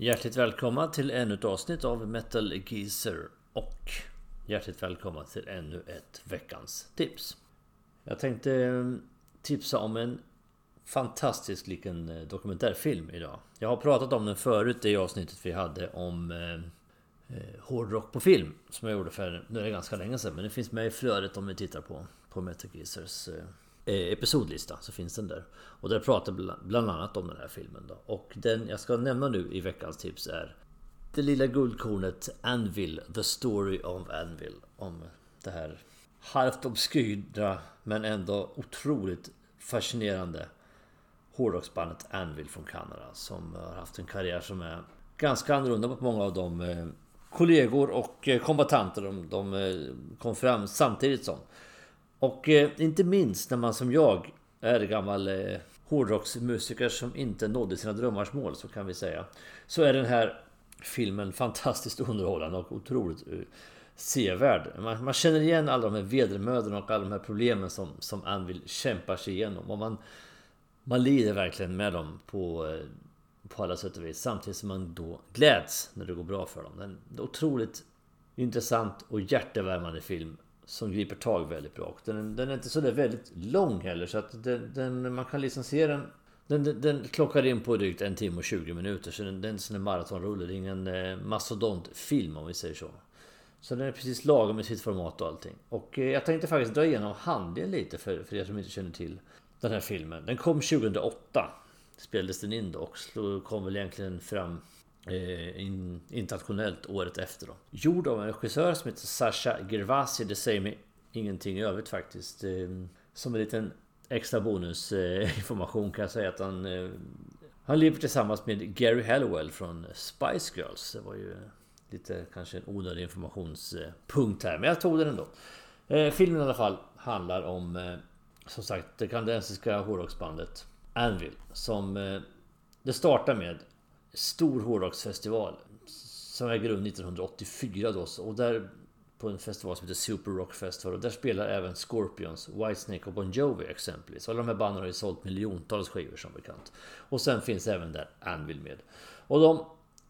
Hjärtligt välkomna till ännu ett avsnitt av Metal Geezer och hjärtligt välkomna till ännu ett veckans tips. Jag tänkte eh, tipsa om en fantastisk liten eh, dokumentärfilm idag. Jag har pratat om den förut i avsnittet vi hade om eh, eh, hårdrock på film som jag gjorde för nu är det ganska länge sedan men det finns med i flödet om ni tittar på, på Metal Geezers Eh, Eh, episodlista så finns den där. Och där pratar bland annat om den här filmen då. Och den jag ska nämna nu i veckans tips är Det lilla guldkornet Anvil, The Story of Anvil. Om det här halvt obskyra men ändå otroligt fascinerande hårdrocksbandet Anvil från Kanada. Som har haft en karriär som är ganska annorlunda mot många av de eh, kollegor och eh, kombatanter de, de kom fram samtidigt som. Och eh, inte minst när man som jag är gammal eh, hårdrocksmusiker som inte nådde sina drömmars mål så kan vi säga. Så är den här filmen fantastiskt underhållande och otroligt eh, sevärd. Man, man, känner igen alla de här vedermödorna och alla de här problemen som, som Anvil kämpar sig igenom. Och man, man lider verkligen med dem på, eh, på alla sätt och vis. Samtidigt som man då gläds när det går bra för dem. Det är en otroligt intressant och hjärtevärmande film som griper tag väldigt bra. Och den, den är inte så där väldigt lång heller så att den, den, man kan liksom se den den, den, den klockar in på drygt en timme och 20 minuter så den, den är en sån där maratonrulle. Det är ingen eh, mastodontfilm om vi säger så. Så den är precis lagom i sitt format och allting. Och eh, jag tänkte faktiskt dra igenom handlingen lite för, för er som inte känner till den här filmen. Den kom 2008. Spelades den in då och kom väl egentligen fram Eh, in, internationellt året efter. Då. Gjord av en regissör som heter Sasha Gervasi. Det säger mig ingenting i övrigt faktiskt. Eh, som en liten extra bonusinformation eh, kan jag säga att han... Han lever tillsammans med Gary Hallowell från Spice Girls. Det var ju lite kanske en onödig informationspunkt här. Men jag tog den ändå. Filmen i alla fall handlar om som sagt det kanadensiska hårdrocksbandet Anvil. Som det startar med stor hårdrocksfestival som äger rum 1984 då. Och där på en festival som heter Super Rock Festival. Och där spelar även Scorpions, Whitesnake och Bon Jovi exempelvis. Alla de här banden har ju sålt miljontals skivor som bekant. Och sen finns även där Anvil med. Och de,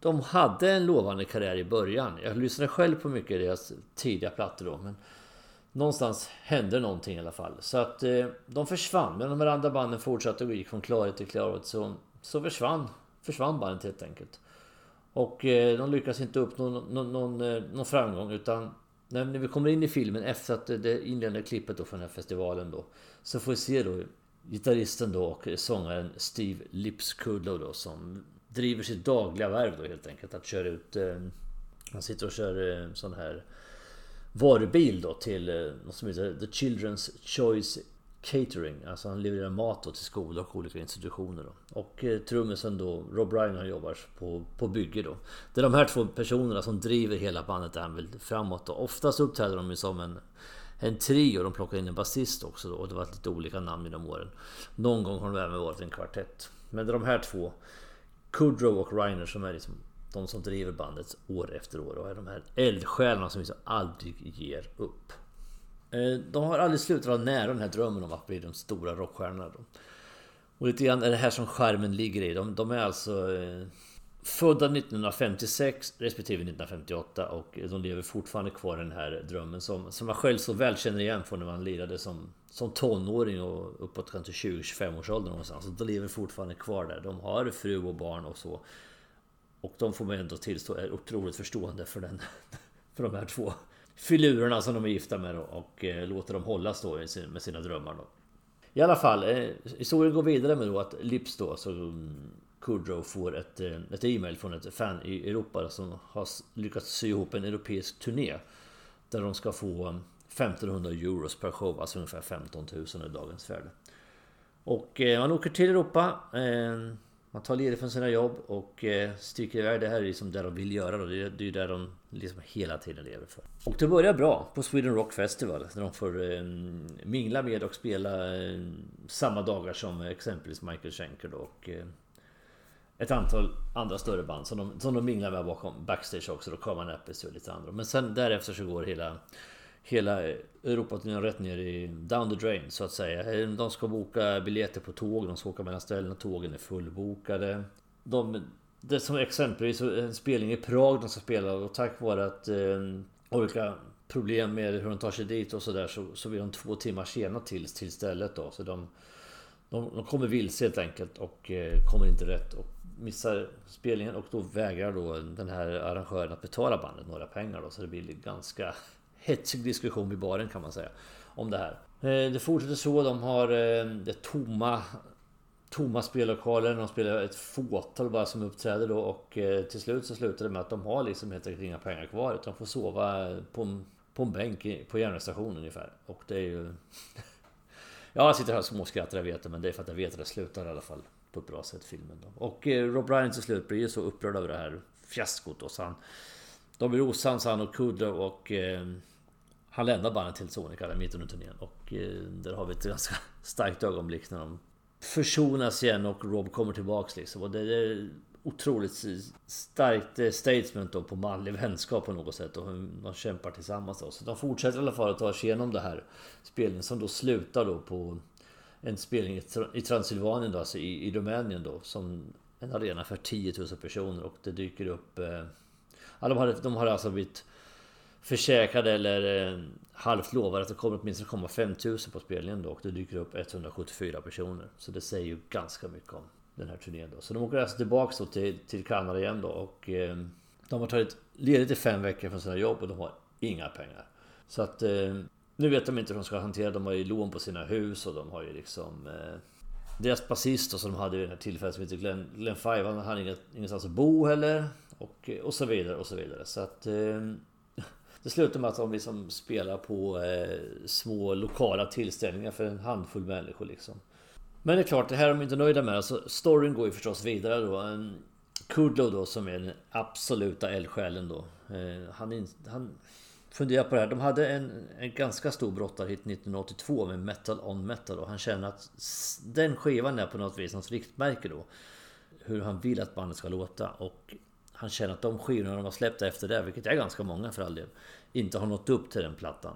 de hade en lovande karriär i början. Jag lyssnade själv på mycket av deras tidiga plattor då. Men någonstans hände någonting i alla fall. Så att eh, de försvann. Men de här andra banden fortsatte och gick från klarhet till klarhet. Så, så försvann försvann bandet helt enkelt. Och eh, de lyckas inte uppnå någon, någon, någon, eh, framgång utan när, vi kommer in i filmen efter att det inledande klippet då från den här festivalen då så får vi se då gitarristen då och sångaren Steve Lipskudlow då som driver sitt dagliga värv då helt enkelt att köra ut eh, Han sitter och kör eh, sån här varubil då till eh, något som heter The Children's Choice catering. Alltså han levererar mat till skolor och olika institutioner. Då. Och eh, trummisen då, Rob Ryan jobbar på, på bygge då. Det är de här två personerna som driver hela bandet Anvil framåt. Då. Oftast uppträder de ju som en, en trio. De plockar in en basist också då. Och det var lite olika namn genom åren. Någon gång har de även varit en kvartett. Men det är de här två, Kudrow och Reiner, som är liksom de som driver bandet år efter år. Och är de här eldsjälarna som liksom aldrig ger upp. Eh, de har aldrig slutat vara nära den här drömmen om att bli de stora rockstjärnorna. Och lite grann är det här som skärmen ligger i. De, de är alltså eh, födda 1956 respektive 1958 och de lever fortfarande kvar i den här drömmen som, som man själv så väl känner igen från när man lirade som, som tonåring och uppåt kanske 20-25 års ålder någonstans. De lever fortfarande kvar där. De har fru och barn och så. Och de får man ändå tillstå är otroligt förstående för, den, för de här två filurerna som de är gifta med då, och eh, låter dem hållas då med sina drömmar då. I alla fall, eh, historien går vidare med då att Lips då, så Kudrow får ett, eh, ett e-mail från ett fan i Europa som har lyckats sy ihop en europeisk turné. Där de ska få mm, 1500 euros per show, alltså ungefär 15 000 i dagens värde. Och eh, man åker till Europa. Eh, man tar ledigt från sina jobb och eh, sticker iväg. Det här är liksom det de vill göra då. Det är ju där de liksom hela tiden lever för. Och det börjar bra på Sweden Rock Festival. Där de får eh, mingla med och spela eh, samma dagar som exempelvis Michael Schenker då. Och eh, ett antal andra större band som de, som de minglar med bakom backstage också. Då Carman Apples och lite andra. Men sen därefter så går hela hela Europaturnén rätt ner i down the drain så att säga. De ska boka biljetter på tåg, de ska åka mellan ställen, tågen är fullbokade. De det som exempelvis en spelning i Prag de ska spela och tack vare att eh, olika problem med hur de tar sig dit och sådär så, så blir de två timmar sena till, till stället då. Så de, de, de kommer vilse helt enkelt och eh, kommer inte rätt och missar spelningen och då vägrar då den här arrangören att betala bandet några pengar då. Så det blir ganska hetsig diskussion vid baren kan man säga om det här. Eh, det fortsätter så. De har eh, det tomma tomma spellokaler. De spelar ett fåtal bara som uppträder då och eh, till slut så slutar det med att de har liksom helt enkelt inga pengar kvar utan de får sova på, på en bänk på järnvägsstationen ungefär. Och det är ju... jag sitter här och småskrattar, jag vet det, men det är för att jag vet att det slutar i alla fall på ett bra sätt filmen. Då. Och Rob Ryan till slut blir ju så upprörd över det här fiaskot och så han... De blir osams han och Kudlow och... Eh, han lämnar bandet till Sonica där mitt under turnén och eh, där har vi ett ganska starkt ögonblick när de försonas igen och Rob kommer tillbaks liksom. Och det är otroligt starkt eh, statement då på manlig vänskap på något sätt och hur de kämpar tillsammans då. Så de fortsätter i alla fall att ta sig igenom det här spelningen som då slutar då på en spelning i Transylvanien då, alltså i, i Rumänien då som en arena för 10 000 personer och det dyker upp... Eh, ja, de, har, de hade alltså blivit försäkrade eller eh, halvt lovade att det kommer åtminstone komma 5000 på spelningen då och det dyker upp 174 personer. Så det säger ju ganska mycket om den här turnén då. Så de åker alltså tillbaks då till, till Kanada igen då och eh, de har tagit ledigt i fem veckor från sina jobb och de har inga pengar. Så att eh, nu vet de inte hur de ska hantera De har ju lån på sina hus och de har ju liksom eh, deras basist som de hade vid det här tillfället som heter Glenn, Glenn Five, han hade inget, ingenstans att bo heller. Och, eh, och så vidare och så vidare. Så att eh, det slutar med att de liksom spelar på eh, små lokala tillställningar för en handfull människor liksom. Men det är klart, det här är de inte nöjda med. Alltså, storyn går ju förstås vidare då. En Kudlow då som är den absoluta eldsjälen då. Eh, han, han funderar på det här. De hade en, en ganska stor brottarhit 1982 med Metal on Metal och han känner att den skivan är på något vis hans riktmärke då. Hur han vill att bandet ska låta och han känner att de skivorna de har släppt efter det, vilket är ganska många för all del, inte har nått upp till den plattan.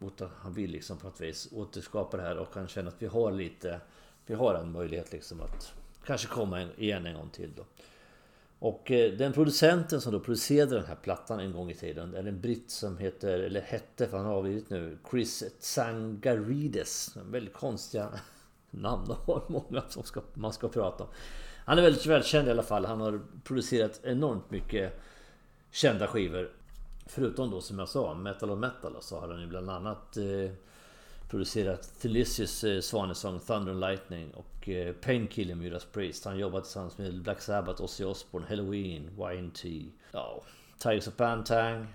Utan han vill liksom på något vis återskapa det här och han känner att vi har lite, vi har en möjlighet liksom att kanske komma igen en gång till då. Och eh, den producenten som då producerade den här plattan en gång i tiden är en britt som heter, eller hette för han har avlidit nu, Chris Tsangarides. Väldigt konstiga namn har många som ska, man ska prata om. Han är väldigt välkänd i alla fall. Han har producerat enormt mycket kända skivor. Förutom då som jag sa, Metal on Metal så har han ju bland annat eh, producerat Thelicious eh, svanesång Thunder and Lightning och eh, Painkiller med Judas Priest. Han jobbat tillsammans med Black Sabbath, Ozzy Osbourne, Halloween, YNT, ja, Tigers of Pantang.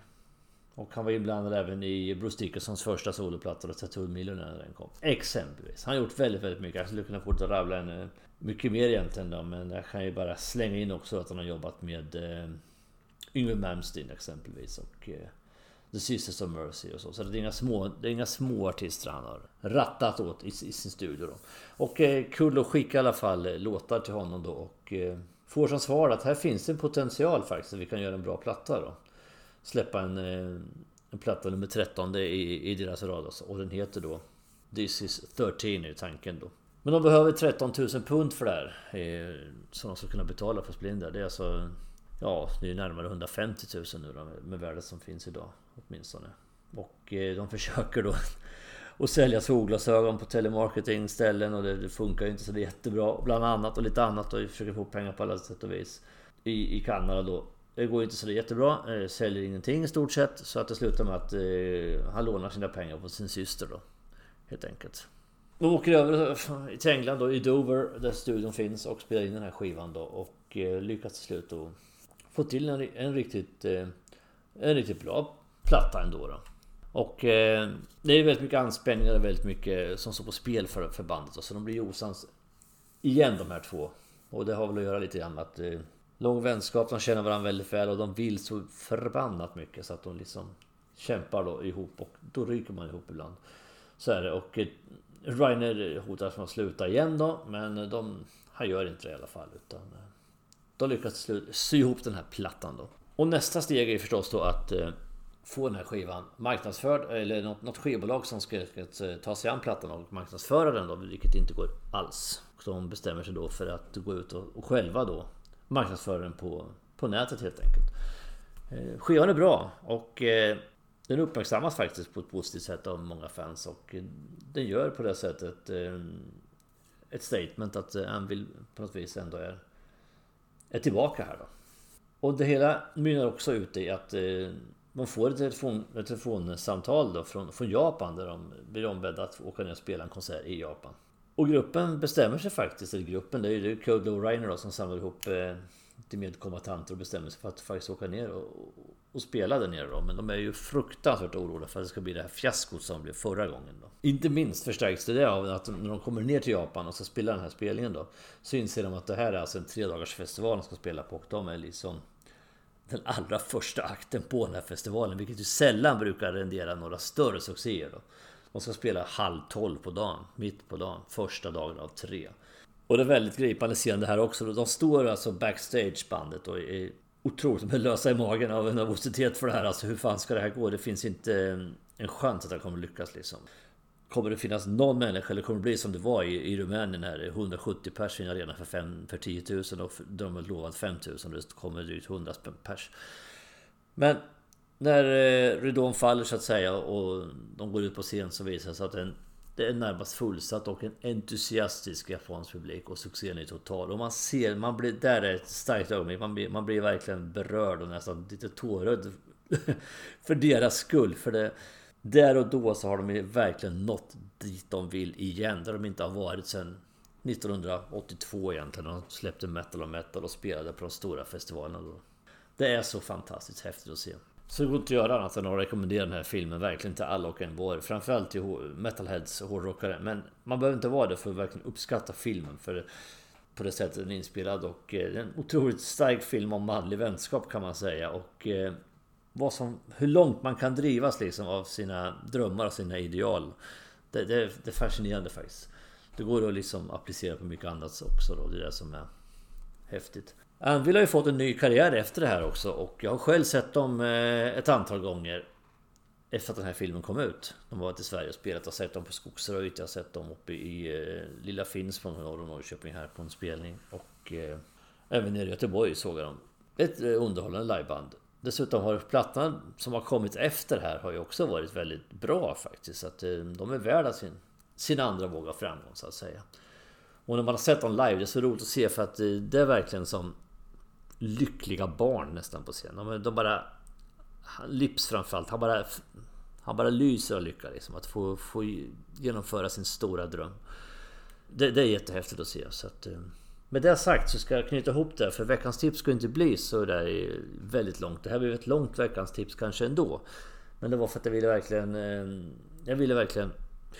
Och han var inblandad även i Bruce Dickinsons första soloplatta, Tattoo Millionaire när den kom. Exempelvis. Han har gjort väldigt, väldigt mycket. Jag skulle kunna fortsätta rabbla en mycket mer egentligen då, men jag kan ju bara slänga in också att han har jobbat med eh, Yngwie Malmsteen exempelvis och eh, The Sisters of Mercy och så. Så det är inga små, det är inga små artister han har rattat åt i, i sin studio då. Och eh, kul att skicka i alla fall eh, låtar till honom då och eh, får som svar att här finns en potential faktiskt att vi kan göra en bra platta då. Släppa en, eh, en platta nummer 13 i, i deras rad alltså. och den heter då This is 13 är tanken då. Men de behöver 13 000 pund för det här. Eh, som de ska kunna betala för Splendor. Det är alltså... Ja, det är närmare 150 000 nu då med värdet som finns idag. Åtminstone. Och eh, de försöker då att sälja solglasögon på telemarketingställen och det, funkar ju inte så det är jättebra. Bland annat och lite annat och försöker få pengar på alla sätt och vis. I, i Kanada då. Det går inte så jättebra. Eh, säljer ingenting i stort sett. Så att det slutar med att eh, han lånar sina pengar på sin syster då. Helt enkelt. De åker över eh, till England då, i Dover där studion finns och spelar in den här skivan då och eh, lyckas till slut då få till en, en riktigt eh, en riktigt bra platta ändå då. Och eh, det är väldigt mycket anspänningar och väldigt mycket som står på spel för, för bandet. Så de blir osams igen de här två. Och det har väl att göra lite grann med att eh, lång vänskap, de känner varandra väldigt väl och de vill så förbannat mycket så att de liksom kämpar då ihop och då ryker man ihop ibland. Så är det och eh, Reiner hotar som att sluta igen då, men de, han gör inte det i alla fall. Utan eh, de lyckas sy ihop den här plattan då. Och nästa steg är förstås då att eh, få den här skivan marknadsförd, eller något, något skivbolag som ska, ska ta sig an plattan och marknadsföra den då, vilket inte går alls. Och de bestämmer sig då för att gå ut och, och själva då marknadsföra den på, på nätet helt enkelt. Eh, Skivan är bra och eh, den uppmärksammas faktiskt på ett positivt sätt av många fans och eh, den gör på det sättet ett statement att Anvil på något vis ändå är, är tillbaka här då. Och det hela mynnar också ut i att man får ett, telefon, ett telefonsamtal då från, från Japan där de blir ombedda att åka ner och spela en konsert i Japan. Och gruppen bestämmer sig faktiskt, eller gruppen, det är ju Code och Reiner då som samlar ihop eh, till medkombatanter och bestämmer sig för att faktiskt åka ner och, och spela där nere då. Men de är ju fruktansvärt oroliga för att det ska bli det här fiaskot som blev förra gången då. Inte minst förstärks det av att när de kommer ner till Japan och ska spela den här spelningen då. Så inser de att det här är alltså en tre dagars festival de ska spela på och de är liksom den allra första akten på den här festivalen. Vilket ju sällan brukar rendera några större succéer. Då. De ska spela halv tolv på dagen, mitt på dagen, första dagen av tre. Och det är väldigt gripande scen det här också. De står alltså backstage bandet och är otroligt med lösa i magen av nervositet för det här. Alltså hur fan ska det här gå? Det finns inte mm, en chans att det kommer lyckas liksom. Kommer det finnas någon människa eller kommer det bli som det var i, i Rumänien här 170 pers i en arena för, fem, för 10 000 och de har lovat 5 000 och det kommer drygt 100 pers. Men när eh, ridån faller så att säga och de går ut på scen så visar det sig att det är närmast fullsatt och en entusiastisk japansk publik och succén är total. Och man ser, man blir, där är ett starkt ögonblick. Man blir, man blir verkligen berörd och nästan lite tårögd för deras skull. För det, där och då så har de ju verkligen nått dit de vill igen. Där de inte har varit sedan 1982 egentligen. De släppte Metal och Metal och spelade på de stora festivalerna då. Det är så fantastiskt häftigt att se. Så det går inte att göra annat än att rekommendera den här filmen verkligen till alla och envar. Framförallt till metalheads och hårdrockare. Men man behöver inte vara det för att verkligen uppskatta filmen. För på det sättet den är inspelad och eh, det är en otroligt stark film om manlig vänskap kan man säga. Och eh, vad som, hur långt man kan drivas liksom av sina drömmar och sina ideal. Det, det, det är fascinerande faktiskt. Det går att liksom applicera på mycket annat också då. Det är det som är häftigt. Anvil har ju fått en ny karriär efter det här också och jag har själv sett dem eh, ett antal gånger efter att den här filmen kom ut. De har varit i Sverige och spelat. Jag har sett dem på Skogsröjt. Jag har sett dem uppe i eh, Lilla Finspång norr om Norrköping här på en spelning. Och eh, även nere i Göteborg såg jag dem. Ett eh, underhållande liveband. Dessutom har plattan som har kommit efter här har ju också varit väldigt bra faktiskt. Så att eh, de är värda sin, sin andra våg av framgång så att säga. Och när man har sett dem live, det är så roligt att se för att det är verkligen som lyckliga barn nästan på scen. De, de bara... Lips framförallt, han bara... Han bara lyser av lycka liksom. Att få, få genomföra sin stora dröm. Det, det är jättehäftigt att se. Så att, eh, med det sagt så ska jag knyta ihop det för veckans tips ska inte bli så där väldigt långt. Det här blev ett långt veckans tips kanske ändå. Men det var för att jag ville verkligen... Eh, jag ville verkligen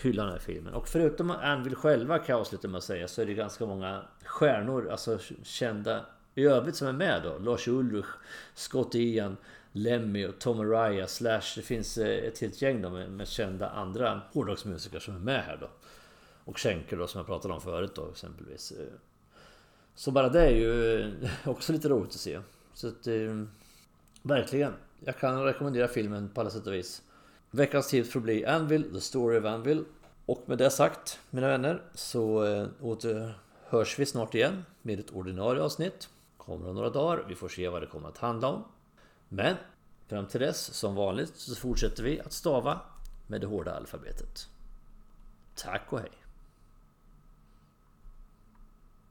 hylla den här filmen. Och förutom Anvil själva kan jag avsluta med att säga så är det ganska många stjärnor, alltså kända i övrigt som är med då. Lars Ulrich, Scott Ian, Lemmy och Tom Araya Slash. Det finns eh, ett helt gäng då med, med kända andra hårdrocksmusiker som är med här då. Och Schenker då som jag pratade om förut då exempelvis. Eh, så bara det är ju eh, också lite roligt att se. Så att, verkligen. Jag kan rekommendera filmen på alla sätt och vis. Veckans tips får bli Anvil, The Story of Anvil. Och med det sagt, mina vänner, så återhörs vi snart igen med ett ordinarie avsnitt. Kommer om några dagar. Vi får se vad det kommer att handla om. Men fram till dess, som vanligt, så fortsätter vi att stava med det hårda alfabetet. Tack och hej!